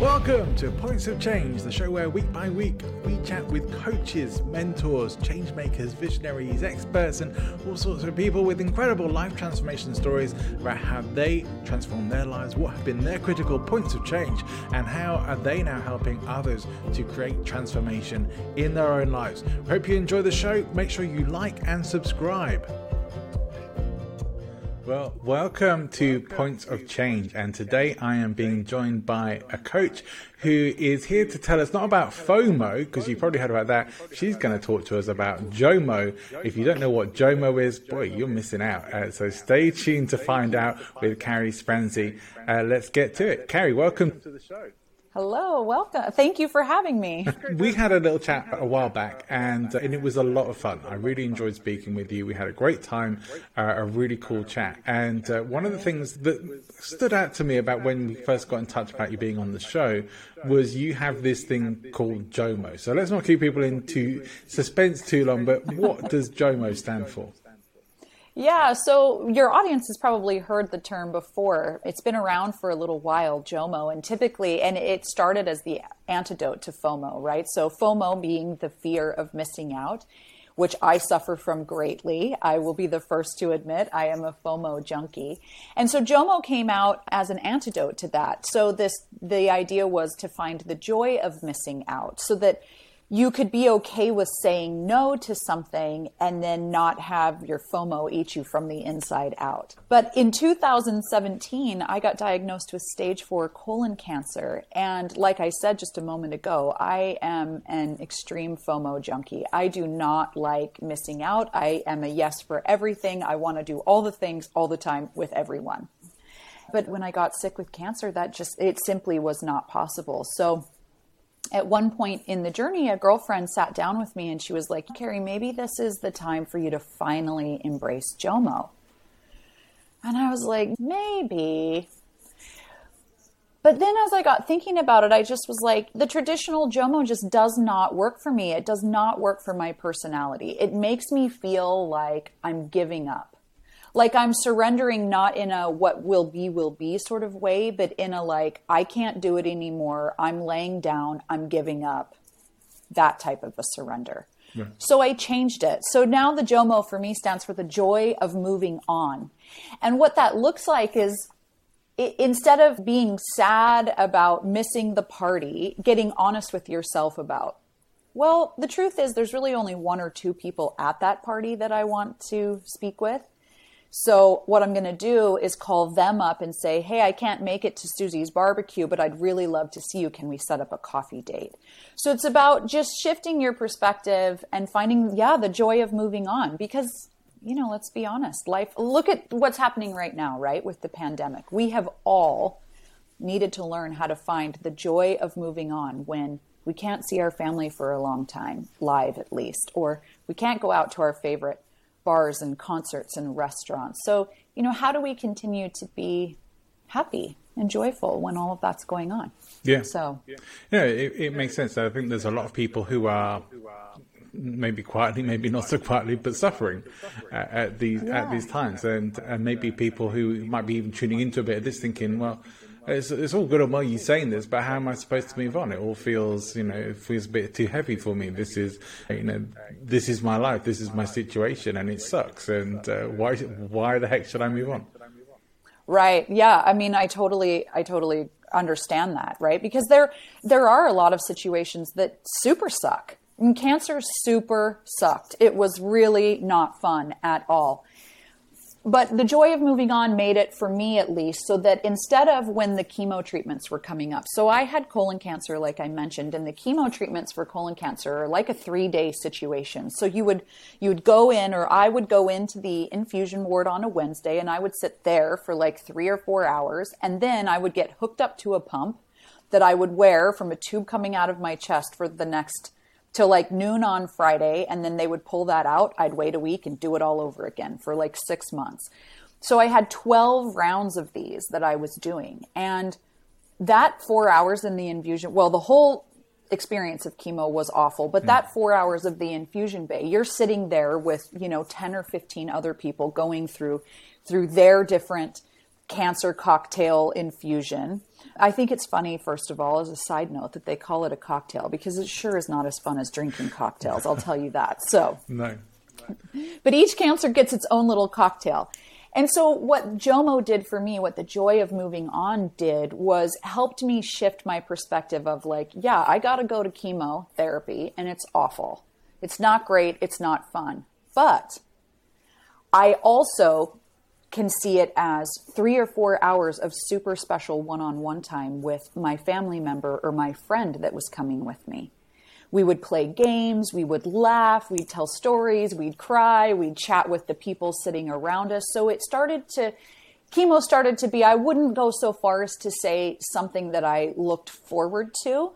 Welcome to Points of Change, the show where week by week we chat with coaches, mentors, change makers, visionaries, experts, and all sorts of people with incredible life transformation stories about how they transform their lives, what have been their critical points of change, and how are they now helping others to create transformation in their own lives. Hope you enjoy the show. Make sure you like and subscribe. Well, welcome to Points of Change, and today I am being joined by a coach who is here to tell us not about FOMO, because you've probably heard about that. She's going to talk to us about JOMO. If you don't know what JOMO is, boy, you're missing out. Uh, so stay tuned to find out with Carrie Spranzi. Uh, let's get to it. Carrie, welcome to the show. Hello, welcome. Thank you for having me. we had a little chat a while back, and uh, and it was a lot of fun. I really enjoyed speaking with you. We had a great time, uh, a really cool chat. And uh, one of the things that stood out to me about when we first got in touch about you being on the show was you have this thing called JOMO. So let's not keep people into suspense too long. But what does JOMO stand for? Yeah, so your audience has probably heard the term before. It's been around for a little while, JOMO, and typically, and it started as the antidote to FOMO, right? So, FOMO being the fear of missing out, which I suffer from greatly. I will be the first to admit I am a FOMO junkie. And so, JOMO came out as an antidote to that. So, this, the idea was to find the joy of missing out so that you could be okay with saying no to something and then not have your FOMO eat you from the inside out. But in 2017, I got diagnosed with stage four colon cancer. And like I said just a moment ago, I am an extreme FOMO junkie. I do not like missing out. I am a yes for everything. I want to do all the things all the time with everyone. But when I got sick with cancer, that just, it simply was not possible. So, at one point in the journey, a girlfriend sat down with me and she was like, Carrie, maybe this is the time for you to finally embrace JOMO. And I was like, maybe. But then as I got thinking about it, I just was like, the traditional JOMO just does not work for me. It does not work for my personality. It makes me feel like I'm giving up like I'm surrendering not in a what will be will be sort of way, but in a like I can't do it anymore. I'm laying down. I'm giving up. That type of a surrender. So I changed it. So now the JOMO for me stands for the joy of moving on. And what that looks like is it, instead of being sad about missing the party, getting honest with yourself about, well, the truth is there's really only one or two people at that party that I want to speak with. So what I'm going to do is call them up and say, "Hey, I can't make it to Susie's barbecue, but I'd really love to see you. Can we set up a coffee date?" So it's about just shifting your perspective and finding yeah, the joy of moving on because you know, let's be honest. Life look at what's happening right now, right? With the pandemic. We have all needed to learn how to find the joy of moving on when we can't see our family for a long time, live at least, or we can't go out to our favorite bars and concerts and restaurants. So, you know, how do we continue to be happy and joyful when all of that's going on? Yeah. So, yeah, it, it makes sense. I think there's a lot of people who are maybe quietly, maybe not so quietly, but suffering at, at these yeah. at these times, and and maybe people who might be even tuning into a bit of this, thinking, well, it's, it's all good and well you saying this, but how am I supposed to move on? It all feels, you know, it feels a bit too heavy for me. This is, you know, this is my life, this is my situation, and it sucks. And uh, why, why the heck should I move on? Right. Yeah. I mean, I totally, I totally understand that. Right. Because there, there are a lot of situations that super suck. And cancer super sucked. It was really not fun at all but the joy of moving on made it for me at least so that instead of when the chemo treatments were coming up so i had colon cancer like i mentioned and the chemo treatments for colon cancer are like a three day situation. So you would you would go in or i would go into the infusion ward on a wednesday and i would sit there for like three or four hours and then i would get hooked up to a pump that i would wear from a tube coming out of my chest for the next till like noon on Friday, and then they would pull that out. I'd wait a week and do it all over again for like six months. So I had 12 rounds of these that I was doing. And that four hours in the infusion, well, the whole experience of chemo was awful, but that hmm. four hours of the infusion bay, you're sitting there with, you know, 10 or 15 other people going through, through their different cancer cocktail infusion. I think it's funny, first of all, as a side note, that they call it a cocktail because it sure is not as fun as drinking cocktails. I'll tell you that. So, no. But each cancer gets its own little cocktail. And so, what Jomo did for me, what the joy of moving on did, was helped me shift my perspective of like, yeah, I got to go to chemotherapy and it's awful. It's not great. It's not fun. But I also can see it as three or four hours of super special one on one time with my family member or my friend that was coming with me. We would play games, we would laugh, we'd tell stories, we'd cry, we'd chat with the people sitting around us. So it started to, chemo started to be, I wouldn't go so far as to say something that I looked forward to,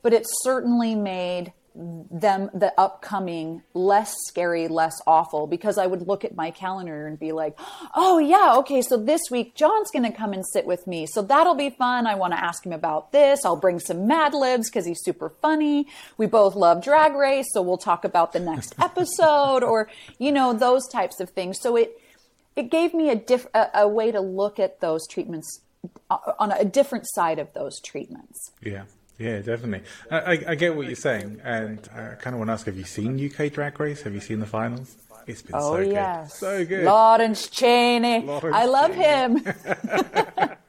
but it certainly made them the upcoming less scary less awful because i would look at my calendar and be like oh yeah okay so this week john's going to come and sit with me so that'll be fun. I want to ask him about this. I'll bring some mad libs because he's super funny. We both love drag race so we'll talk about the next episode or you know those types of things. So it it gave me a diff a, a way to look at those treatments uh, on a different side of those treatments. Yeah yeah, definitely. I, I, get what you're saying, and I kind of want to ask: Have you seen UK Drag Race? Have you seen the finals? It's been oh, so yes. good, so good. Lawrence Chaney, Lawrence I love Chaney. him.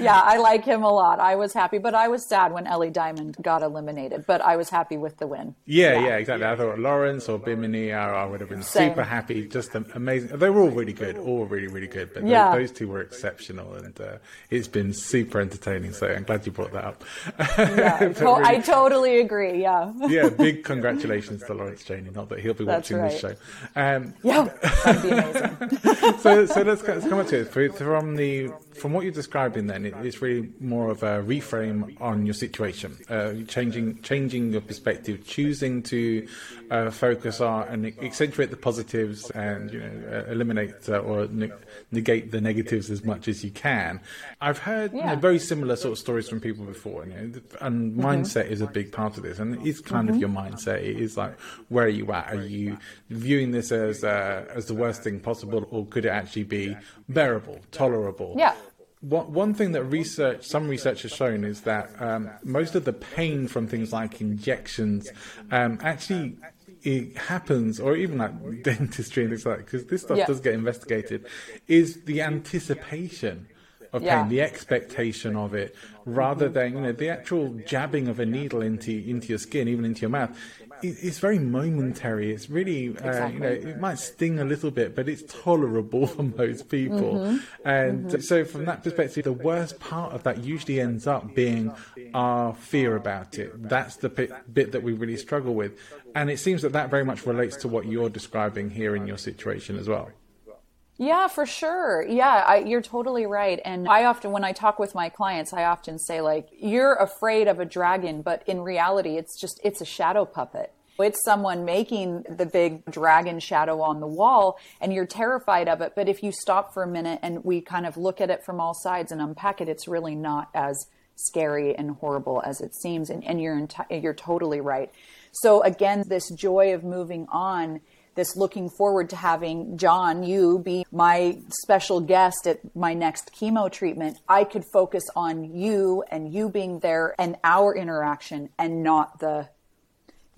yeah, I like him a lot. I was happy, but I was sad when Ellie Diamond got eliminated. But I was happy with the win. Yeah, yeah, yeah exactly. I thought Lawrence or Bimini, I, I would have been Same. super happy. Just amazing. They were all really good, all really, really good. But yeah. those, those two were exceptional, and uh, it's been super entertaining. So I'm glad you brought that up. yeah, to- really, I totally agree. Yeah. yeah, big congratulations to Lawrence Chaney. Not that he'll be That's watching right. this show. Um, yeah, that'd be amazing. so, so let's, let's come up to it. From the from what you're describing, then it's really more of a reframe on your situation, uh, changing changing your perspective, choosing to uh, focus on and accentuate the positives, and you know uh, eliminate uh, or ne- negate the negatives as much as you can. I've heard yeah. you know, very similar sort of stories from people before, you know, and mm-hmm. mindset is a big part of this, and it's kind mm-hmm. of your mindset. It is like where are you at? Are you viewing this as uh, as the worst thing possible, or could it actually be bearable, tolerable? Yeah one, one thing that research, some research has shown is that um, most of the pain from things like injections um, actually it happens, or even like dentistry and things like that, because this stuff yeah. does get investigated, is the anticipation of yeah. pain, the expectation of it, rather than you know the actual jabbing of a needle into into your skin, even into your mouth it's very momentary. It's really, uh, exactly. you know, it might sting a little bit, but it's tolerable for most people. Mm-hmm. And mm-hmm. so, from that perspective, the worst part of that usually ends up being our fear about it. That's the bit, bit that we really struggle with. And it seems that that very much relates to what you're describing here in your situation as well. Yeah, for sure. Yeah, I, you're totally right. And I often, when I talk with my clients, I often say, like, you're afraid of a dragon, but in reality, it's just, it's a shadow puppet. It's someone making the big dragon shadow on the wall, and you're terrified of it. But if you stop for a minute and we kind of look at it from all sides and unpack it, it's really not as scary and horrible as it seems. And, and you're, enti- you're totally right. So, again, this joy of moving on this looking forward to having John, you be my special guest at my next chemo treatment, I could focus on you and you being there and our interaction and not the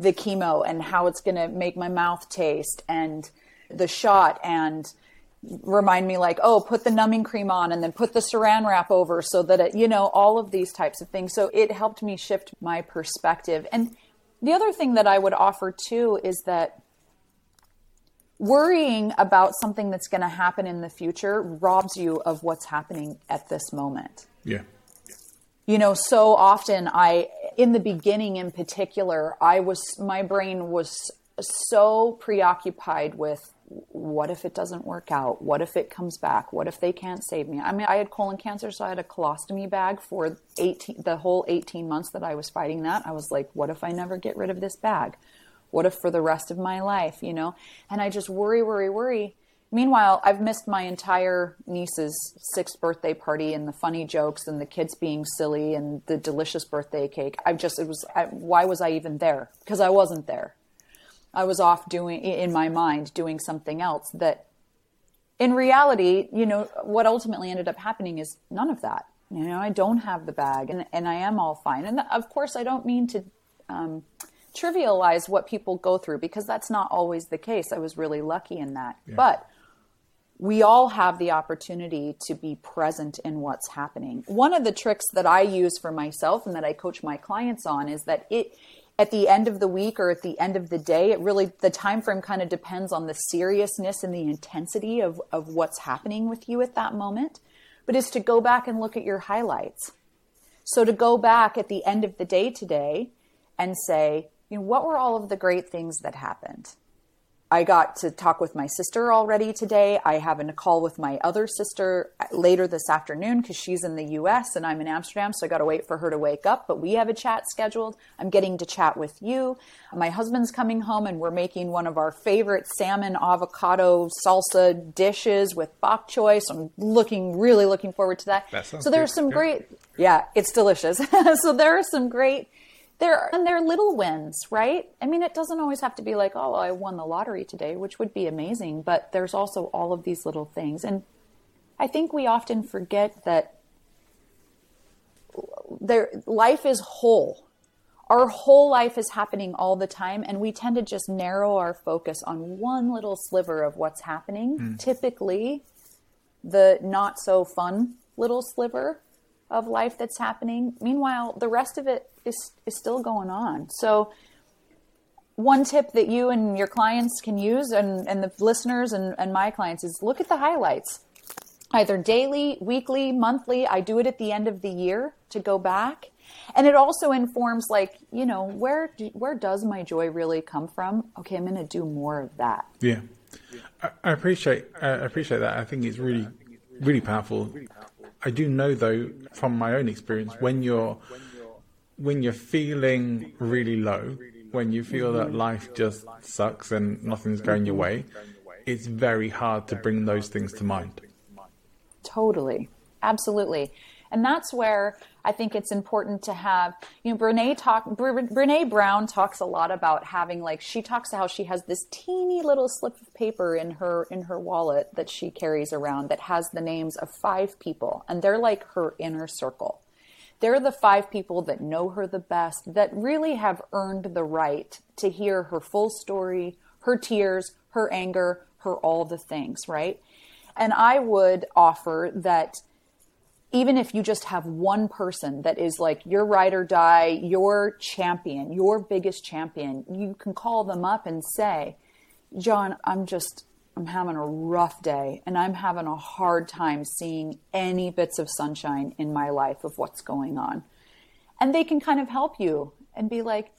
the chemo and how it's going to make my mouth taste and the shot and remind me like oh put the numbing cream on and then put the saran wrap over so that it you know all of these types of things. So it helped me shift my perspective. And the other thing that i would offer too is that worrying about something that's going to happen in the future robs you of what's happening at this moment. Yeah. You know, so often I, in the beginning in particular, I was, my brain was so preoccupied with what if it doesn't work out? What if it comes back? What if they can't save me? I mean, I had colon cancer, so I had a colostomy bag for 18, the whole 18 months that I was fighting that. I was like, what if I never get rid of this bag? What if for the rest of my life, you know? And I just worry, worry, worry. Meanwhile, I've missed my entire niece's sixth birthday party and the funny jokes and the kids being silly and the delicious birthday cake. I've just, it was, I, why was I even there? Because I wasn't there. I was off doing, in my mind, doing something else that in reality, you know, what ultimately ended up happening is none of that. You know, I don't have the bag and, and I am all fine. And of course, I don't mean to um, trivialize what people go through because that's not always the case. I was really lucky in that. Yeah. But we all have the opportunity to be present in what's happening. One of the tricks that I use for myself and that I coach my clients on is that it at the end of the week or at the end of the day, it really the time frame kind of depends on the seriousness and the intensity of, of what's happening with you at that moment. But is to go back and look at your highlights. So to go back at the end of the day today and say, you know, what were all of the great things that happened? I got to talk with my sister already today. I have a call with my other sister uh, later this afternoon because she's in the US and I'm in Amsterdam. So I got to wait for her to wake up, but we have a chat scheduled. I'm getting to chat with you. My husband's coming home and we're making one of our favorite salmon avocado salsa dishes with bok choy. So I'm looking, really looking forward to that. that so there's some great, yeah, it's delicious. so there are some great there and they're little wins, right? I mean, it doesn't always have to be like, oh, I won the lottery today, which would be amazing, but there's also all of these little things. And I think we often forget that their life is whole. Our whole life is happening all the time, and we tend to just narrow our focus on one little sliver of what's happening. Mm. Typically, the not so fun little sliver of life that's happening. Meanwhile, the rest of it is, is still going on. So, one tip that you and your clients can use, and, and the listeners and, and my clients, is look at the highlights. Either daily, weekly, monthly. I do it at the end of the year to go back. And it also informs, like, you know, where where does my joy really come from? Okay, I'm going to do more of that. Yeah, I, I appreciate I appreciate that. I think it's really really powerful I do know though from my own experience when you're when you're feeling really low, when you feel that life just sucks and nothing's going your way, it's very hard to bring those things to mind. Totally. Absolutely. And that's where I think it's important to have, you know, Brene talk, Brene Brown talks a lot about having like, she talks how she has this teeny little slip of paper in her, in her wallet that she carries around that has the names of five people and they're like her inner circle. They're the five people that know her the best, that really have earned the right to hear her full story, her tears, her anger, her all the things, right? And I would offer that even if you just have one person that is like your ride or die, your champion, your biggest champion, you can call them up and say, John, I'm just, I'm having a rough day and I'm having a hard time seeing any bits of sunshine in my life of what's going on. And they can kind of help you and be like,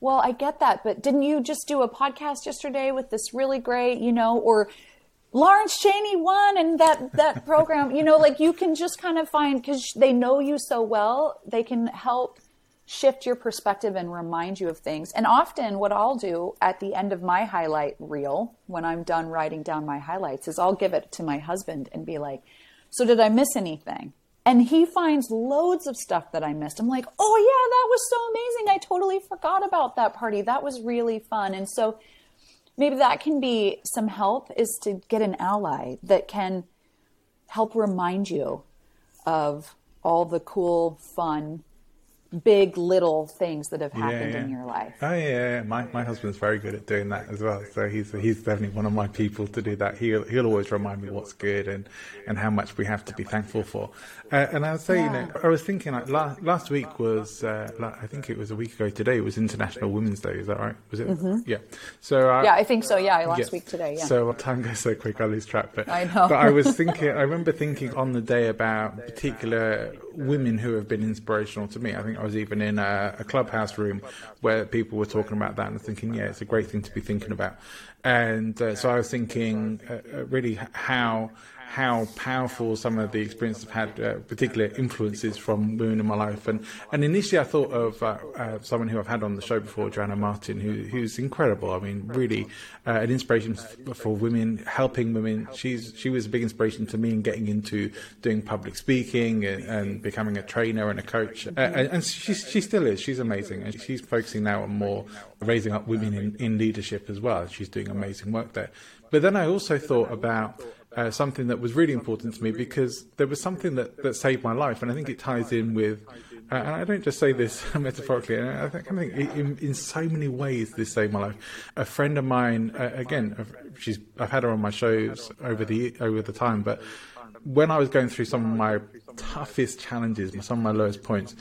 well, I get that, but didn't you just do a podcast yesterday with this really great, you know, or Lawrence Chaney won and that that program, you know, like you can just kind of find because they know you so well, they can help shift your perspective and remind you of things. And often, what I'll do at the end of my highlight reel, when I'm done writing down my highlights, is I'll give it to my husband and be like, "So did I miss anything?" And he finds loads of stuff that I missed. I'm like, "Oh yeah, that was so amazing! I totally forgot about that party. That was really fun." And so maybe that can be some help is to get an ally that can help remind you of all the cool, fun big little things that have happened yeah, yeah. in your life. Oh yeah, my my husband's very good at doing that as well. So he's he's definitely one of my people to do that. He'll he'll always remind me what's good and and how much we have to be thankful for. Uh, and I was saying, yeah. you know, I was thinking like last last week was uh, I think it was a week ago today. It was International Women's Day. Is that right? Was it? Mm-hmm. Yeah. So uh, yeah, I think so. Yeah, last week today. Yeah. So time goes so quick, I lose track. But I know. but I was thinking. I remember thinking on the day about particular women who have been inspirational to me. I think I was even in a, a clubhouse room where people were talking about that and thinking, yeah, it's a great thing to be thinking about. And uh, so I was thinking, uh, uh really, how how powerful some of the experiences have had uh, particular influences from women in my life. And, and initially I thought of uh, uh, someone who I've had on the show before, Joanna Martin, who, who's incredible. I mean, really uh, an inspiration for women, helping women. She's, she was a big inspiration to me in getting into doing public speaking and, and becoming a trainer and a coach. Uh, and, and she, she still is. She's amazing. And she's focusing now on more raising up women in, in leadership as well. She's doing amazing work there. But then I also thought about uh, something that was really important to me because there was something that, that saved my life. And I think it ties in with, uh, and I don't just say this metaphorically, I think, I think in, in, so many ways this saved my life. A friend of mine, uh, again, she's, I've had her on my shows over the, over the time, but when I was going through some of my toughest challenges, some of my lowest points,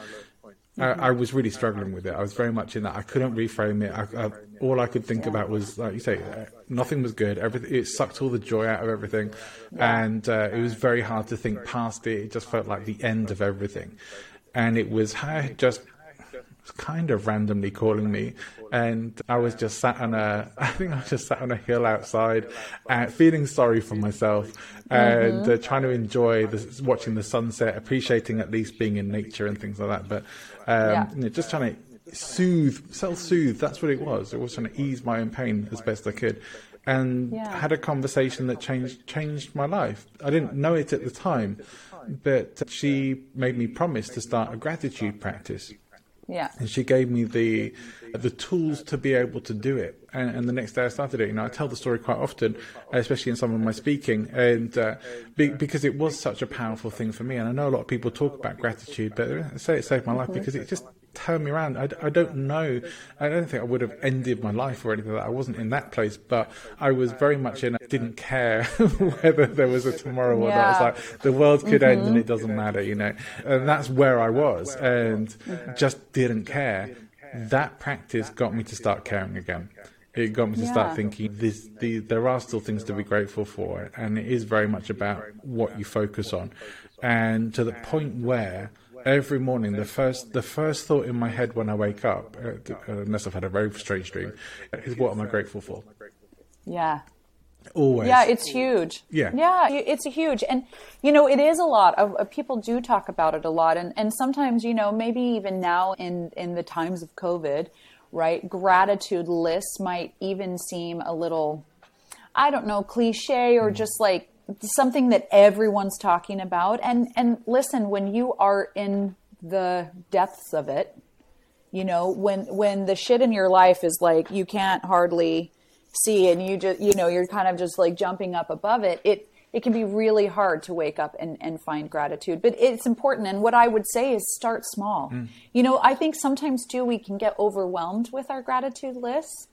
I, I, was really struggling with it. I was very much in that. I couldn't reframe it. I, I, all I could think yeah. about was, like you say, uh, nothing was good. Everything it sucked all the joy out of everything, yeah. and uh, it was very hard to think past it. It just felt like the end of everything, and it was just kind of randomly calling me, and I was just sat on a, I think I was just sat on a hill outside, uh, feeling sorry for myself, and mm-hmm. uh, trying to enjoy the, watching the sunset, appreciating at least being in nature and things like that. But um, yeah. you know, just trying to soothe, self-soothe. That's what it was. It was trying to ease my own pain as best I could, and yeah. had a conversation that changed changed my life. I didn't know it at the time, but she made me promise to start a gratitude practice. Yeah. And she gave me the the tools to be able to do it. And, and, the next day I started it. You know, I tell the story quite often, especially in some of my speaking, and uh, be, because it was such a powerful thing for me. And I know a lot of people talk about gratitude, but I say it saved my life mm-hmm. because it just turn me around. I, I don't know. I don't think I would have ended my life or anything like that. I wasn't in that place, but I was very much in. I didn't care whether there was a tomorrow or yeah. not. It's like the world could mm-hmm. end and it doesn't matter, you know. And that's where I was, and mm-hmm. just didn't care. That practice got me to start caring again. It got me to yeah. start thinking this, the, there are still things to be grateful for, and it is very much about what you focus on. And to the point where every morning the first the first thought in my head when I wake up, uh, unless I've had a very strange dream, is what am I grateful for? Yeah. Always. Yeah, it's huge. Yeah. Yeah, it's huge. And, you know, it is a lot. Of, of, people do talk about it a lot. And, and sometimes, you know, maybe even now in, in the times of COVID, right, gratitude lists might even seem a little, I don't know, cliche or mm. just like something that everyone's talking about. And and listen, when you are in the depths of it, you know, when when the shit in your life is like you can't hardly see and you just you know, you're kind of just like jumping up above it, it it can be really hard to wake up and, and find gratitude. But it's important. And what I would say is start small. Mm. You know, I think sometimes too we can get overwhelmed with our gratitude lists.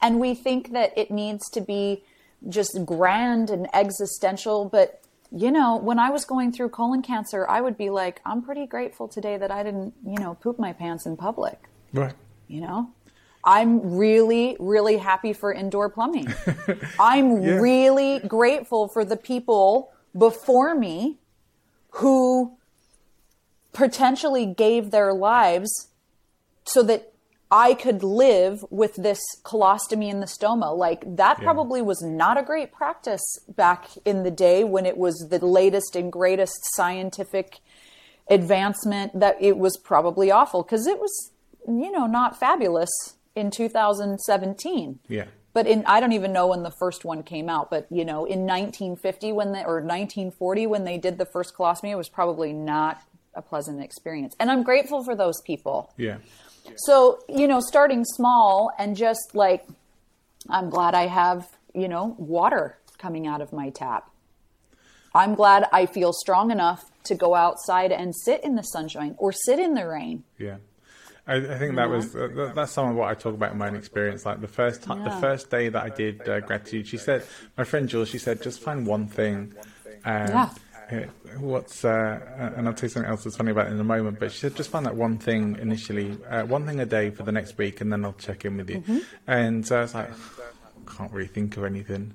And we think that it needs to be just grand and existential. But, you know, when I was going through colon cancer, I would be like, I'm pretty grateful today that I didn't, you know, poop my pants in public. Right. You know? I'm really, really happy for indoor plumbing. I'm yeah. really grateful for the people before me who potentially gave their lives so that I could live with this colostomy and the stoma. Like that yeah. probably was not a great practice back in the day when it was the latest and greatest scientific advancement that it was probably awful because it was, you know, not fabulous in 2017. Yeah. But in I don't even know when the first one came out, but you know, in 1950 when they or 1940 when they did the first colostomy, it was probably not a pleasant experience. And I'm grateful for those people. Yeah. So, you know, starting small and just like, I'm glad I have, you know, water coming out of my tap. I'm glad I feel strong enough to go outside and sit in the sunshine or sit in the rain. Yeah. I, I think that was uh, that's some of what I talk about in my own experience. Like the first time, yeah. the first day that I did uh, gratitude, she said, my friend Jules, she said, just find one thing. Um, yeah what's uh, and I'll tell you something else that's funny about it in a moment. But she said just find that one thing initially, uh, one thing a day for the next week, and then I'll check in with you. Mm-hmm. And uh, I was like, can't really think of anything.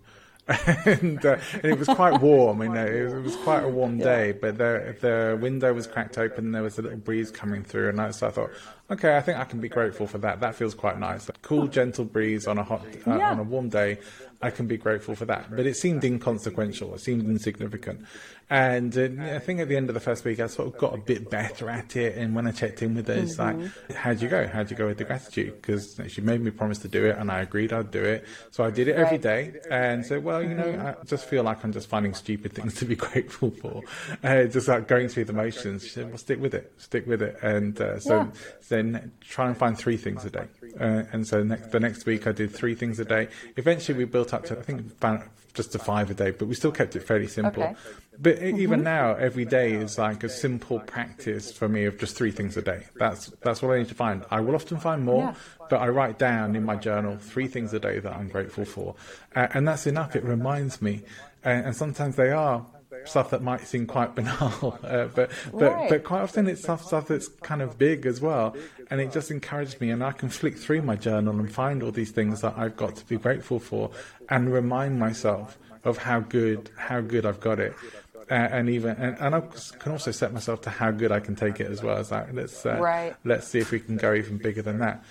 and, uh, and, it was quite warm. You know, it was, it was quite a warm day, but the the window was cracked open. There was a little breeze coming through, and I, so I thought, okay, I think I can be grateful for that. That feels quite nice. A cool, gentle breeze on a hot uh, yeah. on a warm day. I can be grateful for that. But it seemed inconsequential. It seemed insignificant. And uh, I think at the end of the first week, I sort of got a bit better at it. And when I checked in with her, it's mm-hmm. like, how'd you go? How'd you go with the gratitude? Because she made me promise to do it, and I agreed I'd do it. So I did it every day. And so, well, you know, mm-hmm. I just feel like I'm just finding stupid things to be grateful for. Uh, just like going through the motions. She said, well, stick with it, stick with it. And uh, so yeah. then try and find three things a day. Uh, and so next, the next week, I did three things a day. Eventually, we built up to I think about just to five a day, but we still kept it fairly simple. Okay. But mm-hmm. even now, every day is like a simple practice for me of just three things a day. That's that's what I need to find. I will often find more, yeah. but I write down in my journal three things a day that I'm grateful for, uh, and that's enough. It reminds me, and, and sometimes they are stuff that might seem quite banal, uh, but but right. but quite often it's stuff stuff that's kind of big as well, and it just encourages me, and I can flick through my journal and find all these things that I've got to be grateful for, and remind myself of how good how good I've got it. And even and, and, I can also set myself to how good I can take it as well as that. Let's uh, right. let's see if we can go even bigger than that.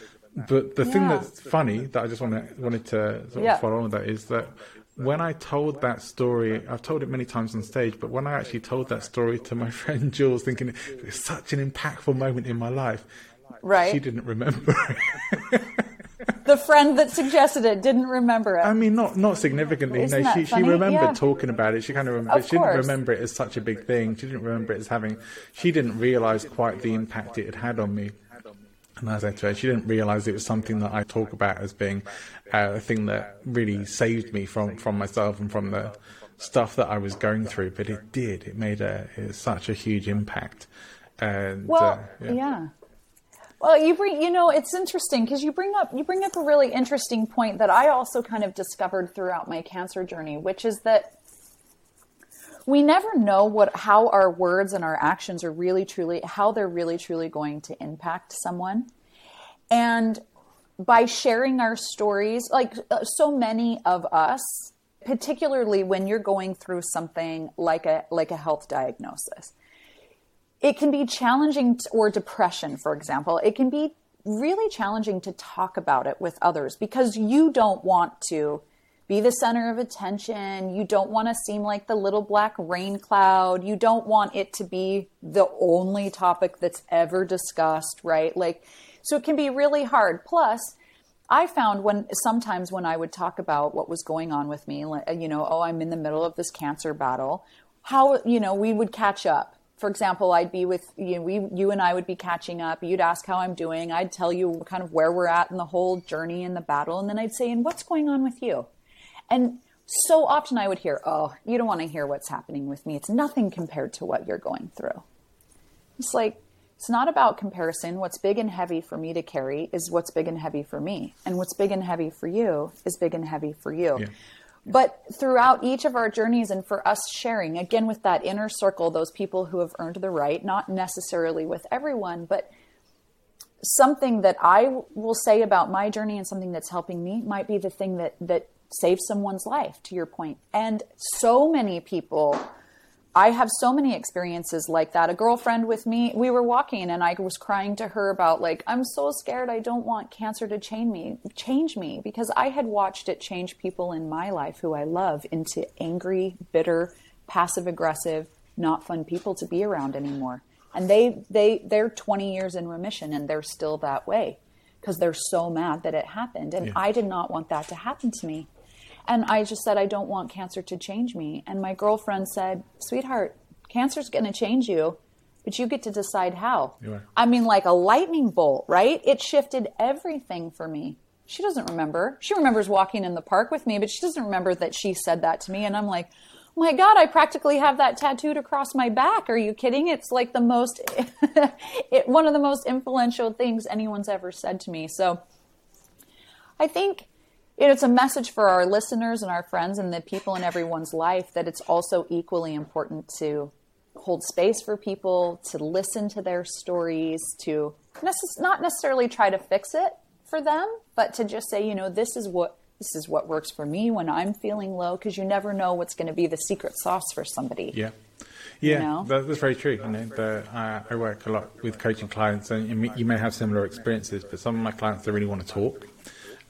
But the yeah. thing that's funny that I just wanted wanted to sort yeah. of follow on with that is that when I told that story, I've told it many times on stage, but when I actually told that story to my friend Jules, thinking it was such an impactful moment in my life, right? She didn't remember. the friend that suggested it didn't remember it. I mean, not not significantly. Isn't no, she funny? she remembered yeah. talking about it. She kind of, remembered, of she didn't remember it as such a big thing. She didn't remember it as having. She didn't realize quite the impact it had had on me. And as I said to her, she didn't realize it was something that I talk about as being uh, a thing that really saved me from, from myself and from the stuff that I was going through. But it did. It made a, it such a huge impact. And, well, uh, yeah. yeah. Well, you bring, you know, it's interesting because you bring up you bring up a really interesting point that I also kind of discovered throughout my cancer journey, which is that we never know what how our words and our actions are really truly how they're really truly going to impact someone. And by sharing our stories like uh, so many of us particularly when you're going through something like a like a health diagnosis it can be challenging to, or depression for example it can be really challenging to talk about it with others because you don't want to be the center of attention. You don't want to seem like the little black rain cloud. You don't want it to be the only topic that's ever discussed, right? Like, so it can be really hard. Plus, I found when sometimes when I would talk about what was going on with me, you know, oh, I'm in the middle of this cancer battle, how, you know, we would catch up. For example, I'd be with you, know, we, you and I would be catching up. You'd ask how I'm doing. I'd tell you kind of where we're at in the whole journey in the battle. And then I'd say, and what's going on with you? And so often I would hear, oh, you don't want to hear what's happening with me. It's nothing compared to what you're going through. It's like, it's not about comparison. What's big and heavy for me to carry is what's big and heavy for me. And what's big and heavy for you is big and heavy for you. Yeah. But throughout each of our journeys and for us sharing, again, with that inner circle, those people who have earned the right, not necessarily with everyone, but something that I will say about my journey and something that's helping me might be the thing that, that saves someone's life, to your point. And so many people, I have so many experiences like that. A girlfriend with me, we were walking and I was crying to her about like, I'm so scared I don't want cancer to change me, change me because I had watched it change people in my life who I love into angry, bitter, passive aggressive, not fun people to be around anymore. And they they they're 20 years in remission and they're still that way because they're so mad that it happened and yeah. I did not want that to happen to me. And I just said, I don't want cancer to change me. And my girlfriend said, Sweetheart, cancer's going to change you, but you get to decide how. I mean, like a lightning bolt, right? It shifted everything for me. She doesn't remember. She remembers walking in the park with me, but she doesn't remember that she said that to me. And I'm like, oh my God, I practically have that tattooed across my back. Are you kidding? It's like the most, it, one of the most influential things anyone's ever said to me. So I think it's a message for our listeners and our friends and the people in everyone's life that it's also equally important to hold space for people, to listen to their stories, to necess- not necessarily try to fix it for them, but to just say, you know, this is what this is what works for me when I'm feeling low, because you never know what's going to be the secret sauce for somebody. Yeah. Yeah, you know? that, that's very true. You know, the, uh, I work a lot with coaching clients, and you may have similar experiences. But some of my clients, they really want to talk,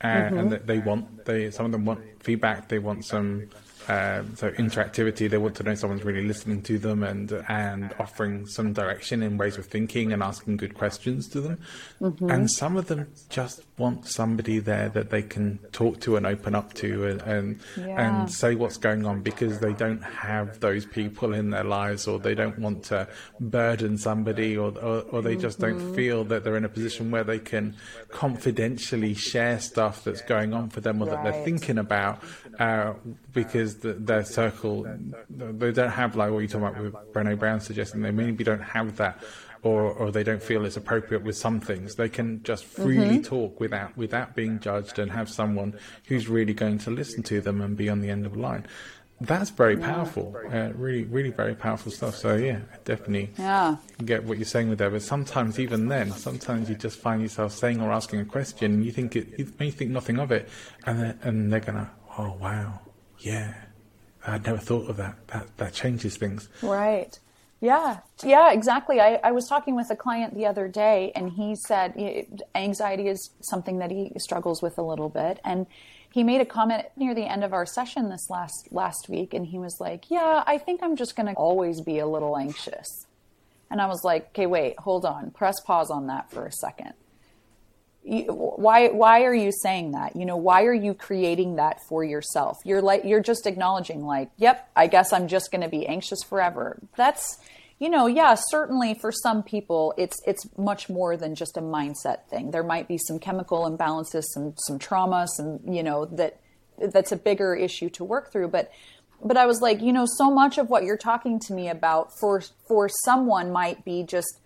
uh, mm-hmm. and they want they some of them want feedback. They want some Um, so interactivity, they want to know someone's really listening to them and and offering some direction in ways of thinking and asking good questions to them. Mm-hmm. And some of them just want somebody there that they can talk to and open up to and and, yeah. and say what's going on because they don't have those people in their lives or they don't want to burden somebody or or, or they just mm-hmm. don't feel that they're in a position where they can confidentially share stuff that's going on for them or right. that they're thinking about uh, because the, their circle they don't have like what you're talking about with Brené Brown suggesting they maybe don't have that or or they don't feel it's appropriate with some things. They can just freely mm-hmm. talk without without being judged and have someone who's really going to listen to them and be on the end of the line. That's very powerful. Uh, really really very powerful stuff. So yeah definitely yeah. get what you're saying with that. But sometimes even then sometimes you just find yourself saying or asking a question and you think it you may think nothing of it and then, and they're gonna oh wow. Yeah, I'd never thought of that. That that changes things. Right. Yeah, yeah, exactly. I, I was talking with a client the other day, and he said anxiety is something that he struggles with a little bit, and he made a comment near the end of our session this last last week, and he was like, "Yeah, I think I'm just going to always be a little anxious." And I was like, "Okay, wait, hold on, press pause on that for a second why why are you saying that? You know why are you creating that for yourself? You're like you're just acknowledging like yep i guess i'm just going to be anxious forever. That's you know yeah certainly for some people it's it's much more than just a mindset thing. There might be some chemical imbalances some some trauma some you know that that's a bigger issue to work through. But but i was like you know so much of what you're talking to me about for for someone might be just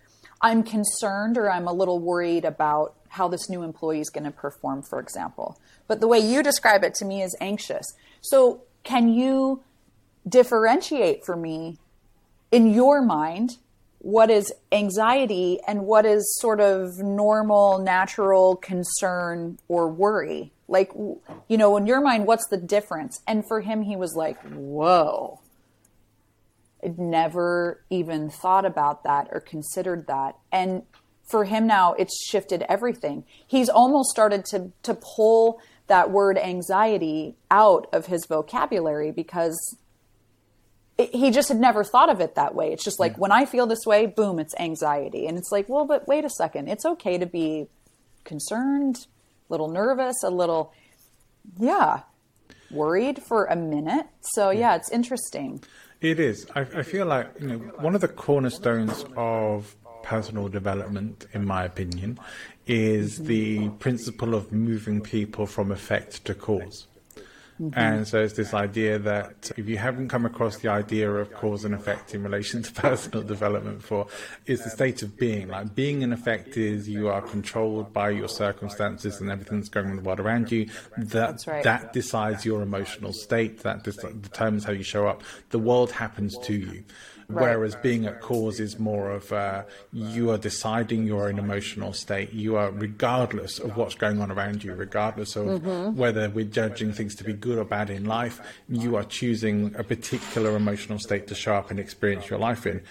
i'm concerned or i'm a little worried about how this new employee is going to perform, for example. But the way you describe it to me is anxious. So, can you differentiate for me in your mind what is anxiety and what is sort of normal, natural concern or worry? Like, you know, in your mind, what's the difference? And for him, he was like, whoa. I'd never even thought about that or considered that. And for him now it's shifted everything. He's almost started to to pull that word anxiety out of his vocabulary because it, he just had never thought of it that way. It's just like yeah. when i feel this way boom it's anxiety. And it's like well but wait a second. It's okay to be concerned a little nervous a little yeah worried for a minute. So yeah it's interesting it is I, I feel like you know one of the cornerstones of personal development, in my opinion, is the principle of moving people from effect to cause. Mm-hmm. And so it's this idea that if you haven't come across the idea of cause and effect in relation to personal development before, it's the state of being. Like being in effect is you are controlled by your circumstances and everything that's going on in the world around you. That right. that decides your emotional state. That determines how you show up. The world happens to you. Right. Whereas being at cause is more of uh, you are deciding your own emotional state. You are, regardless of what's going on around you, regardless of mm-hmm. whether we're judging things to be good or bad in life, you are choosing a particular emotional state to show up and experience your life in.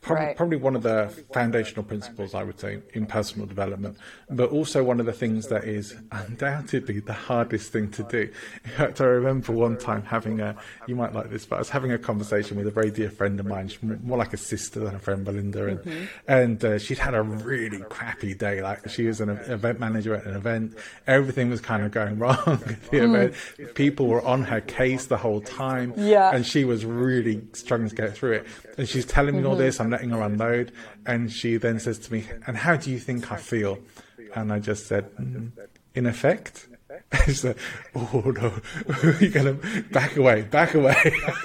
Probably, right. probably, one of the foundational principles, I would say, in personal development, but also one of the things that is undoubtedly the hardest thing to do. In fact, I remember one time having a, you might like this, but I was having a conversation with a very dear friend of mine, more like a sister than a friend, Belinda, and, mm-hmm. and uh, she'd had a really crappy day. Like she was an event manager at an event, everything was kind of going wrong at the mm. event. People were on her case the whole time, yeah. and she was really struggling to get through it. And she's telling me mm-hmm. all this. I'm letting her unload. And she then says to me, And how do you think I feel? And I just said, mm, In effect. she said, Oh no, you're going to back away, back away.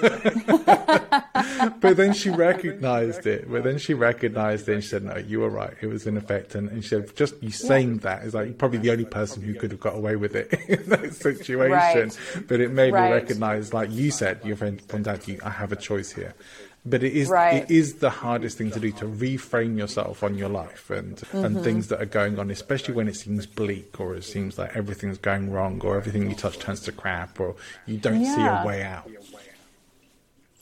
but then she recognized it. But then she recognized it and she said, No, you were right. It was in effect. And, and she said, Just you saying that is like you're probably the only person who could have got away with it in that situation. Right. But it made right. me recognize, like you said, your friend pointed out to you, I have a choice here but it is right. it is the hardest thing to do to reframe yourself on your life and mm-hmm. and things that are going on especially when it seems bleak or it seems like everything's going wrong or everything you touch turns to crap or you don't yeah. see a way out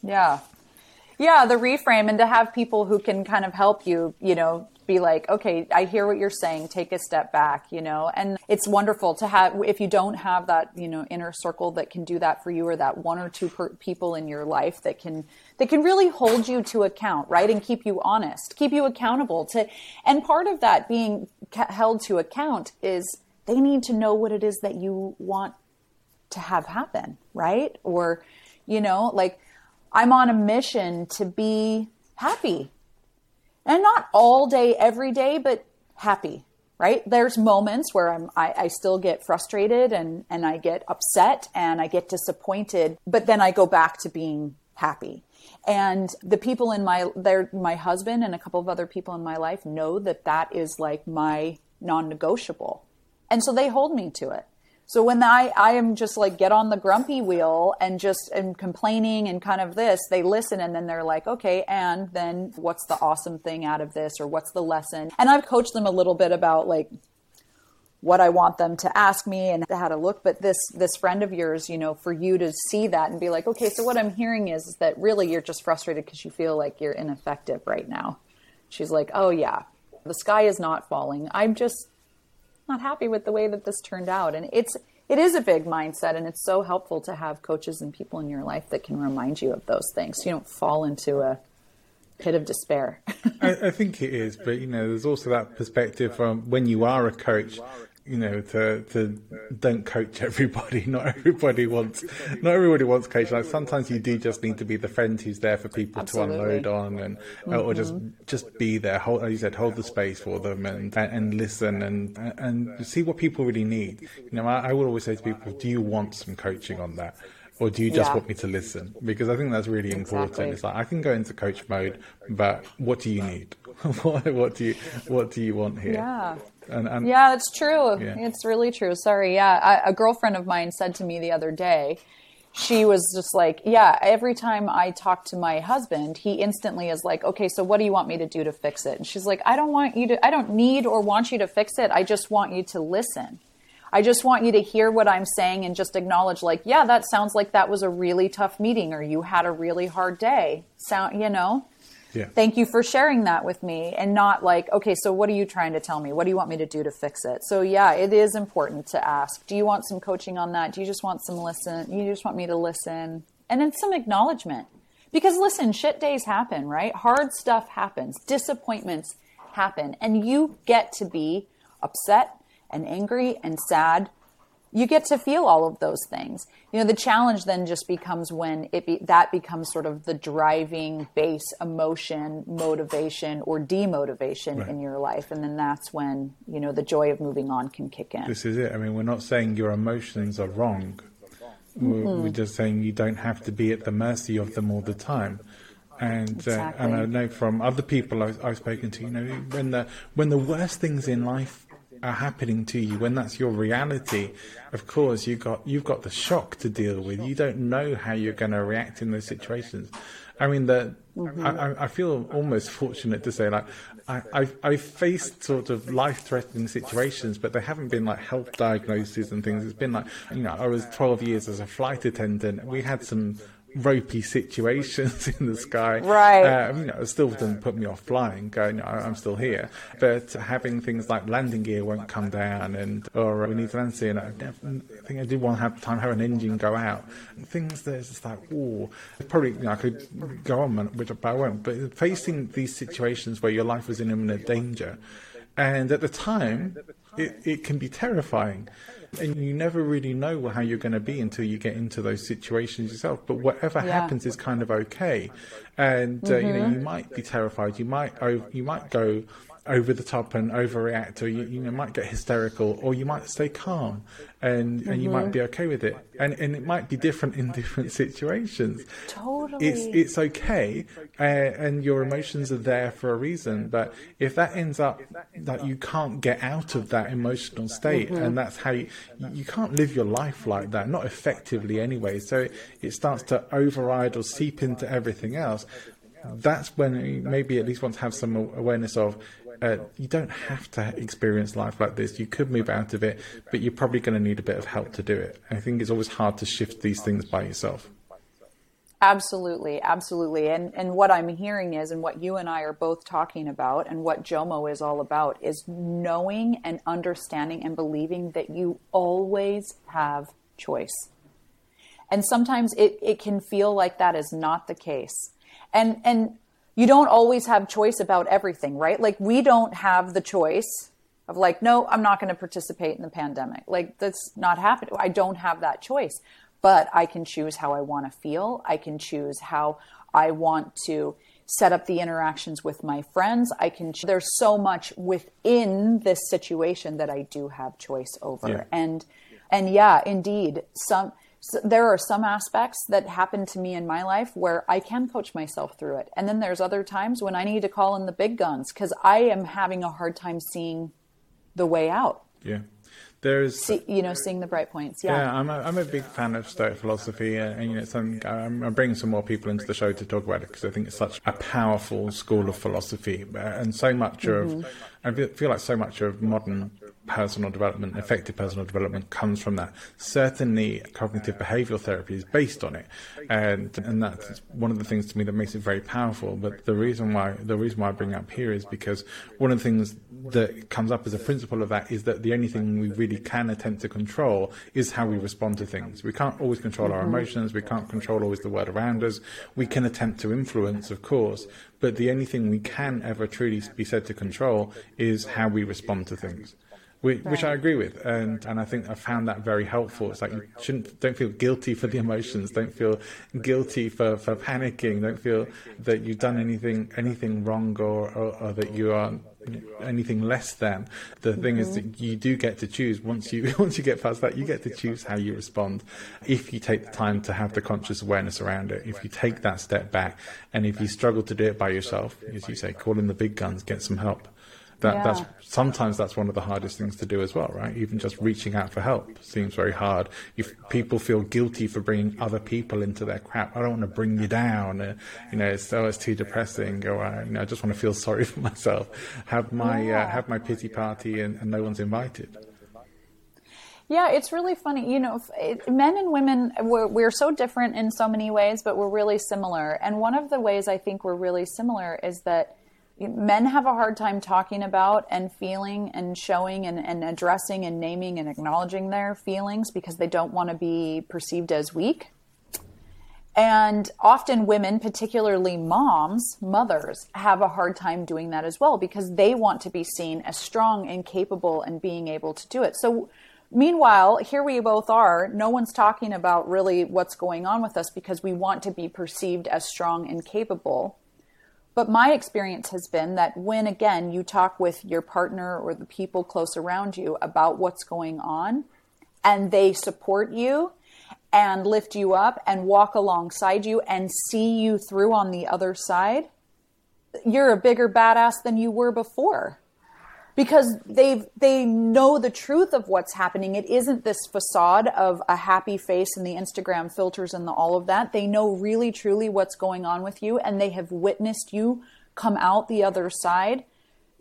yeah yeah the reframe and to have people who can kind of help you you know be like, okay, I hear what you're saying. Take a step back, you know. And it's wonderful to have if you don't have that, you know, inner circle that can do that for you, or that one or two per- people in your life that can that can really hold you to account, right, and keep you honest, keep you accountable to. And part of that being held to account is they need to know what it is that you want to have happen, right? Or, you know, like I'm on a mission to be happy and not all day, every day, but happy, right? There's moments where I'm, I, I, still get frustrated and, and I get upset and I get disappointed, but then I go back to being happy. And the people in my, they're, my husband and a couple of other people in my life know that that is like my non negotiable. And so they hold me to it. So when I, I am just like get on the grumpy wheel and just am complaining and kind of this, they listen and then they're like, okay, and then what's the awesome thing out of this or what's the lesson? And I've coached them a little bit about like what I want them to ask me and how to look. But this this friend of yours, you know, for you to see that and be like, okay, so what I'm hearing is, is that really you're just frustrated because you feel like you're ineffective right now. She's like, oh yeah, the sky is not falling. I'm just not happy with the way that this turned out. And it's it is a big mindset and it's so helpful to have coaches and people in your life that can remind you of those things. So you don't fall into a pit of despair. I, I, think it is, but you know, there's also that perspective from when you are a coach you know, to to don't coach everybody. Not everybody wants, not everybody wants coaching. Like sometimes you do just need to be the friend who's there for people Absolutely. to unload on, and mm-hmm. or just just be there. Hold, as you said, hold the space for them and and listen and and see what people really need. You know, I, I will always say to people, do you want some coaching on that? Or do you just yeah. want me to listen? Because I think that's really important. Exactly. It's like I can go into coach mode, but what do you need? what, what, do you what do you want here? Yeah. And, and yeah, that's true. Yeah. It's really true. Sorry. Yeah, I, a girlfriend of mine said to me the other day. She was just like, yeah, every time I talk to my husband, he instantly is like, okay, so what do you want me to do to fix it? And she's like, I don't want you to, I don't need or want you to fix it. I just want you to listen. I just want you to hear what I'm saying and just acknowledge, like, yeah, that sounds like that was a really tough meeting or you had a really hard day. Sound, you know? Yeah. Thank you for sharing that with me and not like, okay, so what are you trying to tell me? What do you want me to do to fix it? So yeah, it is important to ask, do you want some coaching on that? Do you just want some listen? You just want me to listen? And then some acknowledgement. Because listen, shit days happen, right? Hard stuff happens. Disappointments happen. And you get to be upset and angry and sad. You get to feel all of those things. You know, the challenge then just becomes when it be, that becomes sort of the driving base emotion, motivation, or demotivation right. in your life, and then that's when you know the joy of moving on can kick in. This is it. I mean, we're not saying your emotions are wrong. Mm-hmm. We're, we're, just saying you don't have to be at the mercy of them all the time. And exactly. uh, and I know from other people I've, I've spoken to, you know, when the when the worst things in life are happening to you, when that's your reality, of course you got you've got the shock to deal with. You don't know how you're going to react in those situations. I mean, the mm-hmm. I, I, feel almost fortunate to say like I, I've, I've faced sort of life-threatening situations, but they haven't been like health diagnoses and things. It's been like you know I was 12 years as a flight attendant. We had some ropey situations in the sky. Right. Um, you know, it still doesn't put me off flying. Going, I'm still here. But having things like landing gear won't come down, and or we need to land soon. I, I think I did want to have time have an engine go out. Things that just like, oh, probably you know, I could go on, which but I won't. But facing these situations where your life was in imminent danger, and at the time, it, it can be terrifying and you never really know how you're going to be until you get into those situations yourself. But whatever yeah. happens is kind of okay, and uh, mm-hmm. you know you might be terrified. You might you might go over the top and overreact, or you, you know, might get hysterical, or you might stay calm, and mm-hmm. and you might mm-hmm. be okay with it, and and it might be different in different situations. Totally, it's it's okay, uh, and your emotions are there for a reason. But if that ends up that you can't get out of that emotional state, mm-hmm. and that's how you, you can't live your life like that, not effectively anyway. So it, it starts to override or seep into everything else that's when maybe at least want to have some awareness of uh, you don't have to experience life like this. You could move out of it, but you're probably going to need a bit of help to do it. I think it's always hard to shift these things by yourself. Absolutely, absolutely. And and what I'm hearing is and what you and I are both talking about and what Jomo is all about is knowing and understanding and believing that you always have choice. And sometimes it, it can feel like that is not the case. And and you don't always have choice about everything, right? Like we don't have the choice of like, no, I'm not going to participate in the pandemic. Like that's not happening. I don't have that choice but I can choose how I want to feel. I can choose how I want to set up the interactions with my friends. I can there's so much within this situation that I do have choice over. Yeah. And and yeah, indeed, some so there are some aspects that happen to me in my life where I can coach myself through it. And then there's other times when I need to call in the big guns cuz I am having a hard time seeing the way out. Yeah. There's, See, you know, seeing the bright points. Yeah, yeah I'm a, I'm a big fan of Stoic philosophy, and, and you know, some, I'm, I'm, bringing some more people into the show to talk about it because I think it's such a powerful school of philosophy, and so much mm-hmm. of, I feel like so much of modern personal development, effective personal development comes from that. Certainly, cognitive behavioral therapy is based on it, and and that's one of the things to me that makes it very powerful. But the reason why the reason why I bring it up here is because one of the things that comes up as a principle of that is that the only thing we really can attempt to control is how we respond to things. We can't always control our mm-hmm. emotions. We can't control always the world around us. We can attempt to influence, of course, but the only thing we can ever truly be said to control is how we respond to things which, right. which, I agree with, and and I think I found that very helpful. It's like you shouldn't don't feel guilty for the emotions, don't feel guilty for, for panicking, don't feel that you've done anything anything wrong or, or, or that you are anything less than. The thing mm-hmm. is that you do get to choose once you once you get past that, you get to choose how you respond. If you take the time to have the conscious awareness around it, if you take that step back, and if you struggle to do it by yourself, as you say, call in the big guns, get some help that yeah. that's sometimes that's one of the hardest things to do as well, right? Even just reaching out for help seems very hard. If people feel guilty for bringing other people into their crap, I don't want to bring you down. Uh, you know, it's, oh, it's too depressing. Or uh, you know, I just want to feel sorry for myself. Have my uh, yeah. uh, have my pity party, and, and no one's invited. Yeah, it's really funny. You know, it, men and women, we're, we're, so different in so many ways, but we're really similar. And one of the ways I think we're really similar is that men have a hard time talking about and feeling and showing and, and addressing and naming and acknowledging their feelings because they don't want to be perceived as weak. And often women, particularly moms, mothers, have a hard time doing that as well because they want to be seen as strong and capable and being able to do it. So, meanwhile, here we both are. No one's talking about really what's going on with us because we want to be perceived as strong and capable. But my experience has been that when, again, you talk with your partner or the people close around you about what's going on and they support you and lift you up and walk alongside you and see you through on the other side, you're a bigger badass than you were before because they they know the truth of what's happening. It isn't this facade of a happy face and the Instagram filters and the, all of that. They know really truly what's going on with you, and they have witnessed you come out the other side.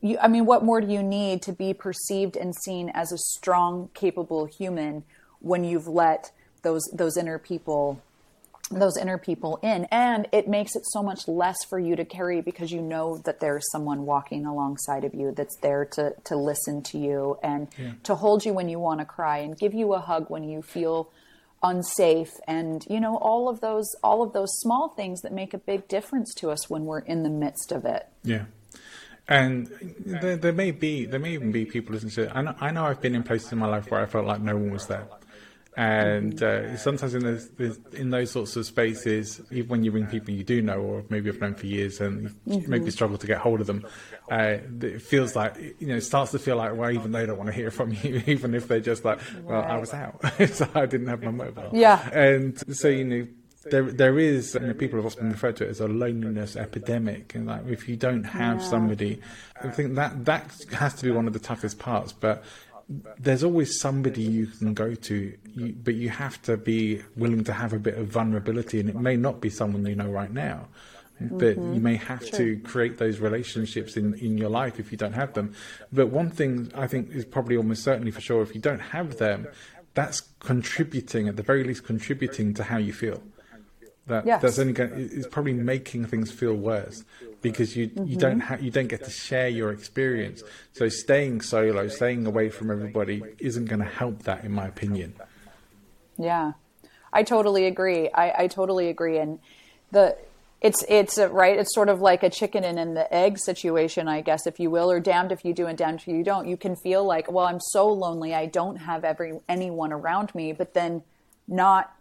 You, I mean, what more do you need to be perceived and seen as a strong, capable human when you've let those those inner people those inner people in. And it makes it so much less for you to carry because you know that there's someone walking alongside of you that's there to to listen to you and yeah. to hold you when you want to cry and give you a hug when you feel unsafe. And you know all of those all of those small things that make a big difference to us when we're in the midst of it. Yeah. And there, there may be there may even be people listening to it. I know, I know I've been in places in my life where I felt like no one was there and uh, sometimes in those in those sorts of spaces, even when you ring people you do know or maybe have known for years and mm-hmm. maybe struggle to get hold of them, uh, it feels like you know it starts to feel like well even they don't want to hear from you even if they're just like well. I was out so I didn't have my mobile yeah and so you know there there is you know, people have often referred to it as a loneliness epidemic and like if you don't have yeah. somebody I think that that has to be one of the toughest parts but there's always somebody you can go to, you, but you have to be willing to have a bit of vulnerability, and it may not be someone you know right now. But mm-hmm. you may have to create those relationships in, in your life if you don't have them. But one thing I think is probably almost certainly for sure if you don't have them, that's contributing, at the very least, contributing to how you feel. that yes. that's only going it's probably making things feel worse because you mm-hmm. you don't ha- you don't get to share your experience. So staying solo, staying away from everybody, isn't going to help that, in my opinion. Yeah, I totally agree. I, I totally agree, and the it's it's uh, right. It's sort of like a chicken and, and the egg situation, I guess, if you will, or damned if you do and damned if you don't. You can feel like, well, I'm so lonely. I don't have every anyone around me, but then not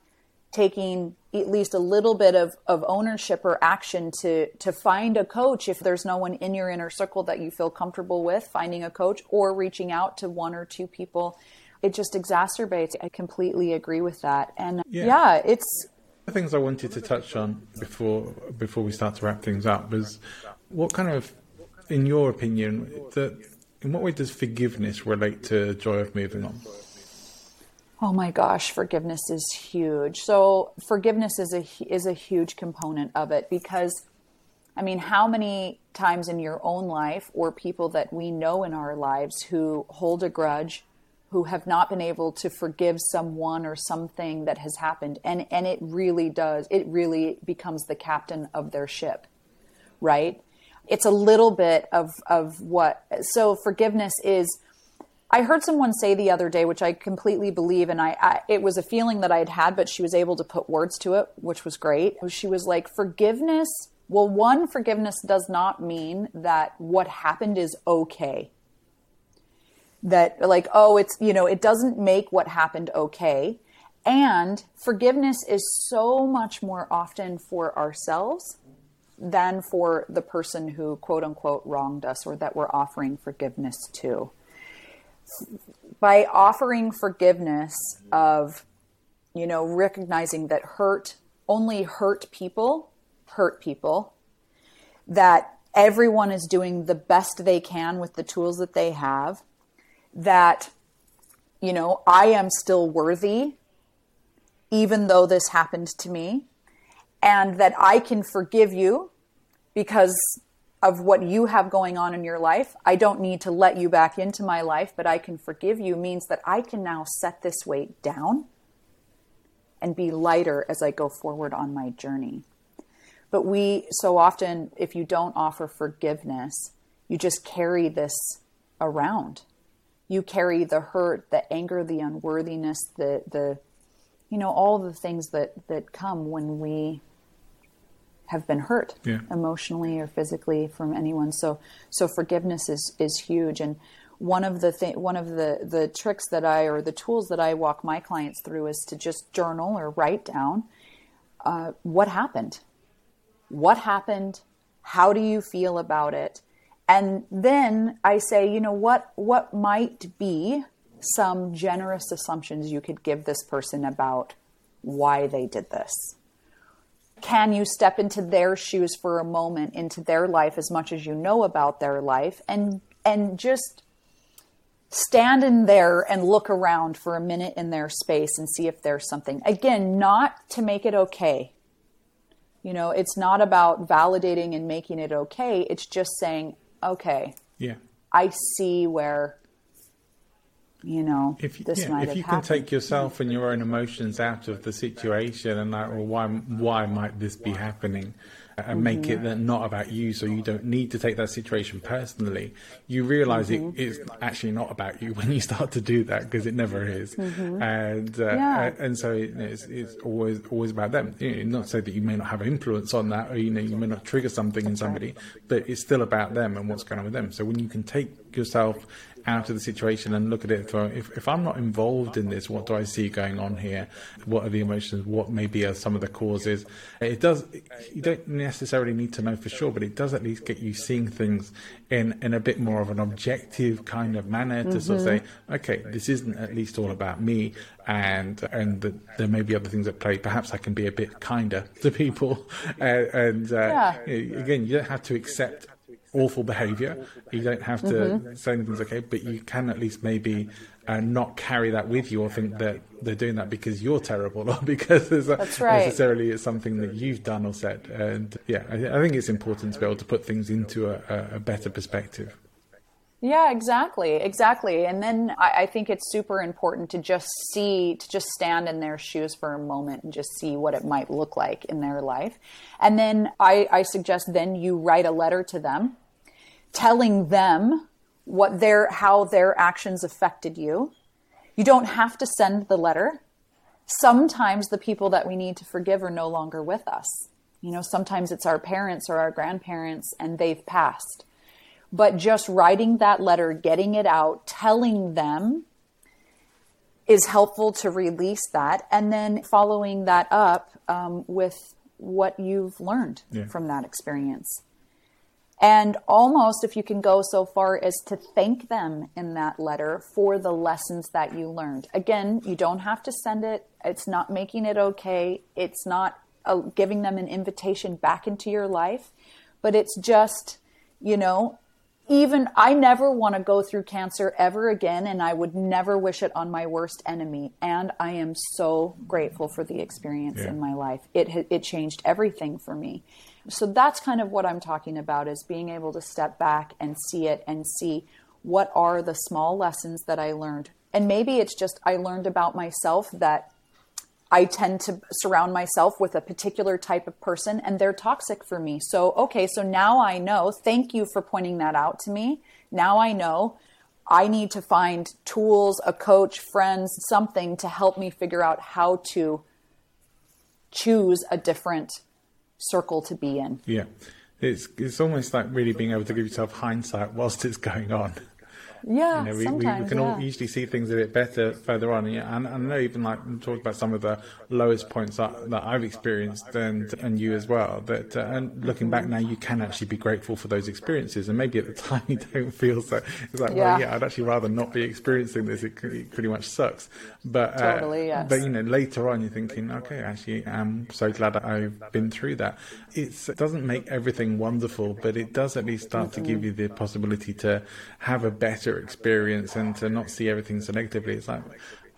taking at least a little bit of, of ownership or action to to find a coach if there's no one in your inner circle that you feel comfortable with finding a coach or reaching out to one or two people. It just exacerbates. I completely agree with that. And yeah, yeah it's the things i wanted to touch on before before we start to wrap things up was what kind of in your opinion that in what way does forgiveness relate to joy of moving on Oh my gosh, forgiveness is huge. So forgiveness is a is a huge component of it because I mean, how many times in your own life or people that we know in our lives who hold a grudge, who have not been able to forgive someone or something that has happened and and it really does. It really becomes the captain of their ship. Right? It's a little bit of of what so forgiveness is I heard someone say the other day, which I completely believe, and I, I, it was a feeling that I had had, but she was able to put words to it, which was great. She was like, forgiveness. Well, one, forgiveness does not mean that what happened is okay. That like, oh, it's you know, it doesn't make what happened okay. And forgiveness is so much more often for ourselves than for the person who quote unquote wronged us or that we're offering forgiveness to by offering forgiveness of you know recognizing that hurt only hurt people hurt people that everyone is doing the best they can with the tools that they have that you know i am still worthy even though this happened to me and that i can forgive you because of what you have going on in your life. I don't need to let you back into my life, but I can forgive you means that I can now set this weight down and be lighter as I go forward on my journey. But we, so often, if you don't offer forgiveness, you just carry this around. You carry the hurt, the anger, the unworthiness, the, the, you know, all the things that, that come when we have been hurt yeah. emotionally or physically from anyone. So so forgiveness is is huge. And one of the th- one of the the tricks that I or the tools that I walk my clients through is to just journal or write down uh, what happened, what happened, how do you feel about it, and then I say, you know what what might be some generous assumptions you could give this person about why they did this can you step into their shoes for a moment into their life as much as you know about their life and and just stand in there and look around for a minute in their space and see if there's something. Again not to make it okay. You know it's not about validating and making it okay. It's just saying okay yeah. I see where you know, if, this yeah, might if you can take yourself and your own emotions out of the situation and like, well, why why might this be happening, and mm-hmm. make it mm-hmm. not about you, so you don't need to take that situation personally. You realize mm-hmm. it is actually not about you when you start to do that because it never is, mm-hmm. and uh, yeah. and so it's, it's always always about them. You know, not so that you may not have influence on that, or you know, you may not trigger something in somebody, but it's still about them and what's going on with them. So when you can take yourself out of the situation and look at it for if, if I'm not involved in this, what do I see going on here? What are the emotions? What maybe are some of the causes? It does, you don't necessarily need to know for sure, but it does at least get you seeing things in, in a bit more of an objective kind of manner to mm-hmm. sort of say, mm-hmm. okay, this isn't at least all about me and, and the, there may be other things at play. Perhaps I can be a bit kinder to people. Uh, and uh, yeah. again, you don't have to accept awful behaviour. You don't have to mm-hmm. say anything's okay, but you can at least maybe uh, not carry that with you or think that they're doing that because you're terrible or because there's a, right. necessarily it's something that you've done or said. And yeah, I, I, think it's important to be able to put things into a, a better perspective. Yeah, exactly, exactly. And then I, I, think it's super important to just see, to just stand in their shoes for a moment and just see what it might look like in their life. And then I, I suggest then you write a letter to them, telling them what their how their actions affected you. You don't have to send the letter. Sometimes the people that we need to forgive are no longer with us. You know, sometimes it's our parents or our grandparents and they've passed but just writing that letter, getting it out, telling them is helpful to release that, and then following that up um, with what you've learned yeah. from that experience. And almost, if you can go so far as to thank them in that letter for the lessons that you learned. Again, you don't have to send it, it's not making it okay, it's not uh, giving them an invitation back into your life, but it's just, you know, even I never want to go through cancer ever again, and I would never wish it on my worst enemy. And I am so grateful for the experience yeah. in my life. It it changed everything for me. So that's kind of what I'm talking about: is being able to step back and see it and see what are the small lessons that I learned. And maybe it's just I learned about myself that I tend to surround myself with a particular type of person and they're toxic for me. So, okay, so now I know. Thank you for pointing that out to me. Now I know I need to find tools, a coach, friends, something to help me figure out how to choose a different circle to be in. Yeah. It's it's almost like really being able to give yourself hindsight whilst it's going on. Yeah, you know, we, sometimes, we, can yeah. all usually see things a bit better further on. And, and I know even like talk about some of the lowest points that, that I've experienced and and you as well. That uh, and looking back now, you can actually be grateful for those experiences. And maybe at the time you don't feel so. It's like, yeah. well, yeah, I'd actually rather not be experiencing this. It, it pretty much sucks. But uh, totally, yes. but you know, later on, you're thinking, okay, actually, I'm so glad that I've been through that. It's, it doesn't make everything wonderful, but it does at least start mm-hmm. to give you the possibility to have a better experience and to not see everything so negatively. It's like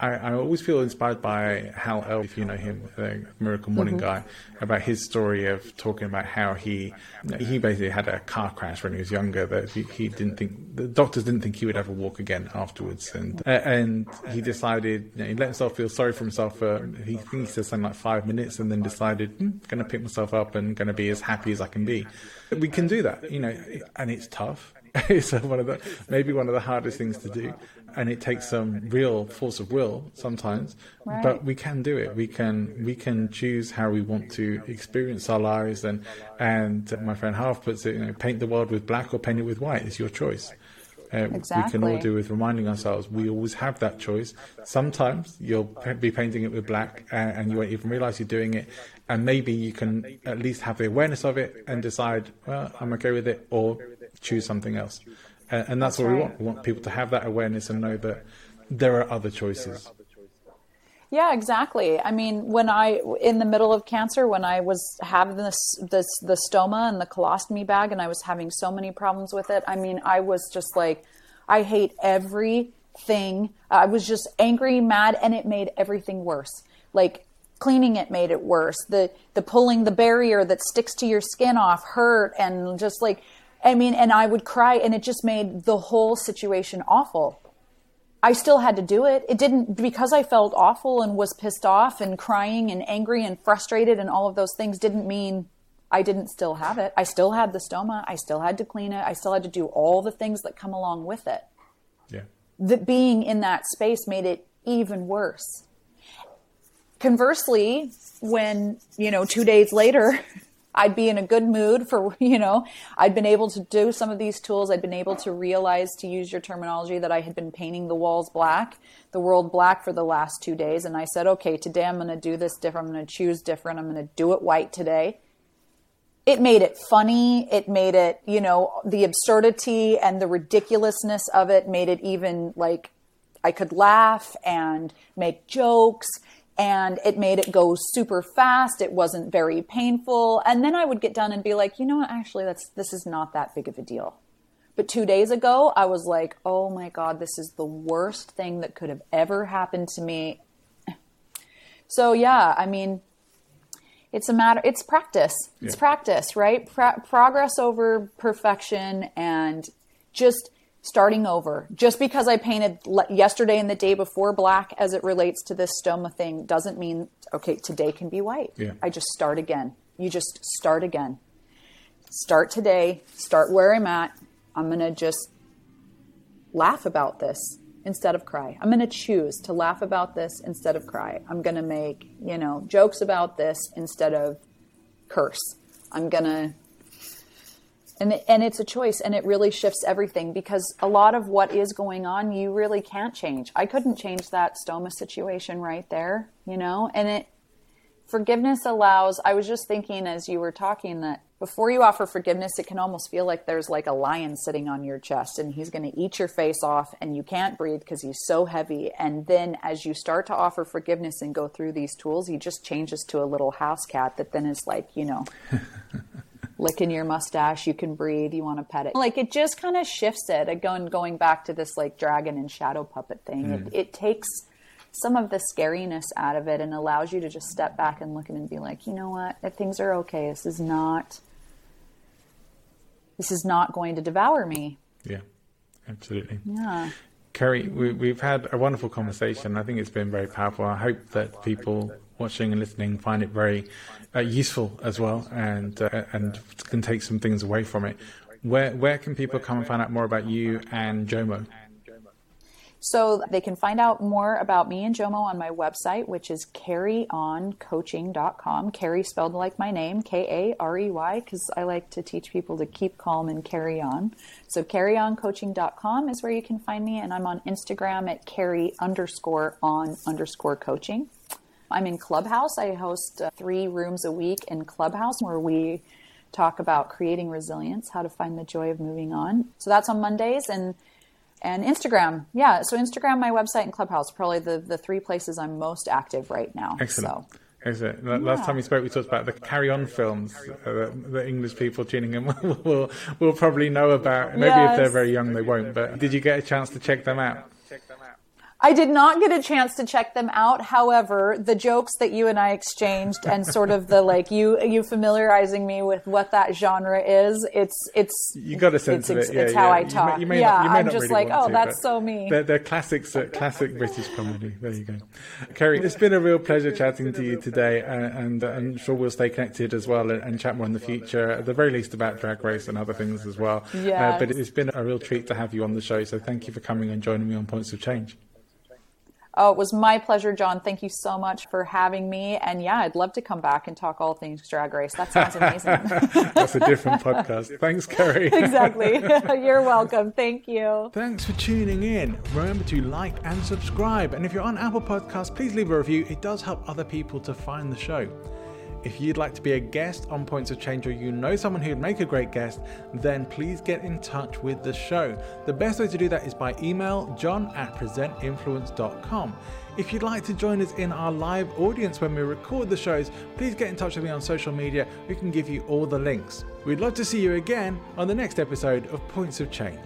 I, I, always feel inspired by Hal Elrod, if you know him, the Miracle Morning mm-hmm. guy, about his story of talking about how he he basically had a car crash when he was younger that he, he didn't think the doctors didn't think he would ever walk again afterwards, and and he decided you know, he let himself feel sorry for himself for he thinks he said something like five minutes, and then decided hmm, going to pick myself up and going to be as happy as I can be. We can do that, you know, and it's tough. it's one of the maybe one of the hardest things to do and it takes some real force of will sometimes right. but we can do it we can we can choose how we want to experience our lives and and my friend half puts it you know paint the world with black or paint it with white it's your choice uh, exactly. we can all do with reminding ourselves we always have that choice. Sometimes you'll be painting it with black and, and, you won't even realize you're doing it. And maybe you can at least have the awareness of it and decide, well, I'm okay with it, or choose something else. And, and that's, that's, what right. we want. We want people to have that awareness and know that there are other choices. Yeah, exactly. I mean, when I in the middle of cancer, when I was having this this the stoma and the colostomy bag, and I was having so many problems with it. I mean, I was just like, I hate everything. I was just angry, mad, and it made everything worse. Like cleaning it made it worse. The the pulling the barrier that sticks to your skin off hurt, and just like I mean, and I would cry, and it just made the whole situation awful. I still had to do it. It didn't, because I felt awful and was pissed off and crying and angry and frustrated and all of those things didn't mean I didn't still have it. I still had the stoma. I still had to clean it. I still had to do all the things that come along with it. Yeah. That being in that space made it even worse. Conversely, when, you know, two days later, I'd be in a good mood for, you know, I'd been able to do some of these tools. I'd been able to realize, to use your terminology, that I had been painting the walls black, the world black for the last two days. And I said, okay, today I'm going to do this different. I'm going to choose different. I'm going to do it white today. It made it funny. It made it, you know, the absurdity and the ridiculousness of it made it even like I could laugh and make jokes and it made it go super fast. It wasn't very painful. And then I would get done and be like, you know what, actually that's this is not that big of a deal. But two days ago, I was like, oh my God, this is the worst thing that could have ever happened to me. So yeah, I mean, it's a matter, it's practice. It's yeah. practice, right? Pro- progress over perfection and just starting over. Just because I painted yesterday and the day before black as it relates to this stoma thing doesn't mean, okay, today can be white. Yeah. I just start again. You just start again. Start today, start where I'm at. I'm going to just laugh about this instead of cry. I'm going to choose to laugh about this instead of cry. I'm going to make, you know, jokes about this instead of curse. I'm going to and and it's a choice and it really shifts everything because a lot of what is going on you really can't change. I couldn't change that stoma situation right there, you know? And it forgiveness allows I was just thinking as you were talking that before you offer forgiveness, it can almost feel like there's like a lion sitting on your chest and he's going to eat your face off and you can't breathe because he's so heavy. And then as you start to offer forgiveness and go through these tools, he just changes to a little house cat that then is like, you know, licking your mustache, you can breathe, you want to pet it. Like it just kind of shifts it. Again, going back to this like dragon and shadow puppet thing, mm. it, it takes some of the scariness out of it and allows you to just step back and look at it and be like, you know what, things are okay. This is not this is not going to devour me. Yeah, absolutely. Yeah. Karey, we, have had a wonderful conversation. I think it's been very powerful. I hope that people watching and listening find it very uh, useful as well, and uh, and can take some things away from it. Where where can people come and find out more about you and Jomo? So they can find out more about me and Jomo on my website, which is kareyoncoaching.com. Karey spelled like my name, K A R E Y, because I like to teach people to keep calm and carry on. So kareyoncoaching.com is where you can find me, and I'm on Instagram at karey underscore on underscore coaching. I'm in Clubhouse. I host uh, three rooms a week in Clubhouse where we talk about creating resilience, how to find the joy of moving on. So that's on Mondays and and Instagram. Yeah, so Instagram, my website, and Clubhouse probably the the three places I'm most active right now. Excellent. So. Excellent. Last yeah. time we spoke, we talked about the Carry On films uh, that English people tuning in will will probably know about. Maybe yes. if they're very young, they won't. But did you get a chance to check them out? I did not get a chance to check them out. However, the jokes that you and I exchanged and sort of the like you you familiarizing me with what that genre is, it's it's you got a sense it's, of it. Yeah, it's yeah. how I talk. You may, you may yeah, not, I'm just really like, oh, to, that's so me. They're, they're classics, uh, classic British comedy. There you go, Karey. It's been a real pleasure chatting to you today, and, and I'm sure we'll stay connected as well and, and, chat more in the future. At the very least, about Drag Race and other things as well. Yeah. Uh, but it's been a real treat to have you on the show. So thank you for coming and joining me on Points of Change. Oh, it was my pleasure, John. Thank you so much for having me. And yeah, I'd love to come back and talk all things drag race. That sounds amazing. That's a different podcast. Thanks, Karey. exactly. You're welcome. Thank you. Thanks for tuning in. Remember to like and subscribe. And if you're on Apple Podcasts, please leave a review. It does help other people to find the show. If you'd like to be a guest on Points of Change or you know someone who'd make a great guest, then please get in touch with the show. The best way to do that is by email john at presentinfluence.com. If you'd like to join us in our live audience when we record the shows, please get in touch with me on social media. We can give you all the links. We'd love to see you again on the next episode of Points of Change.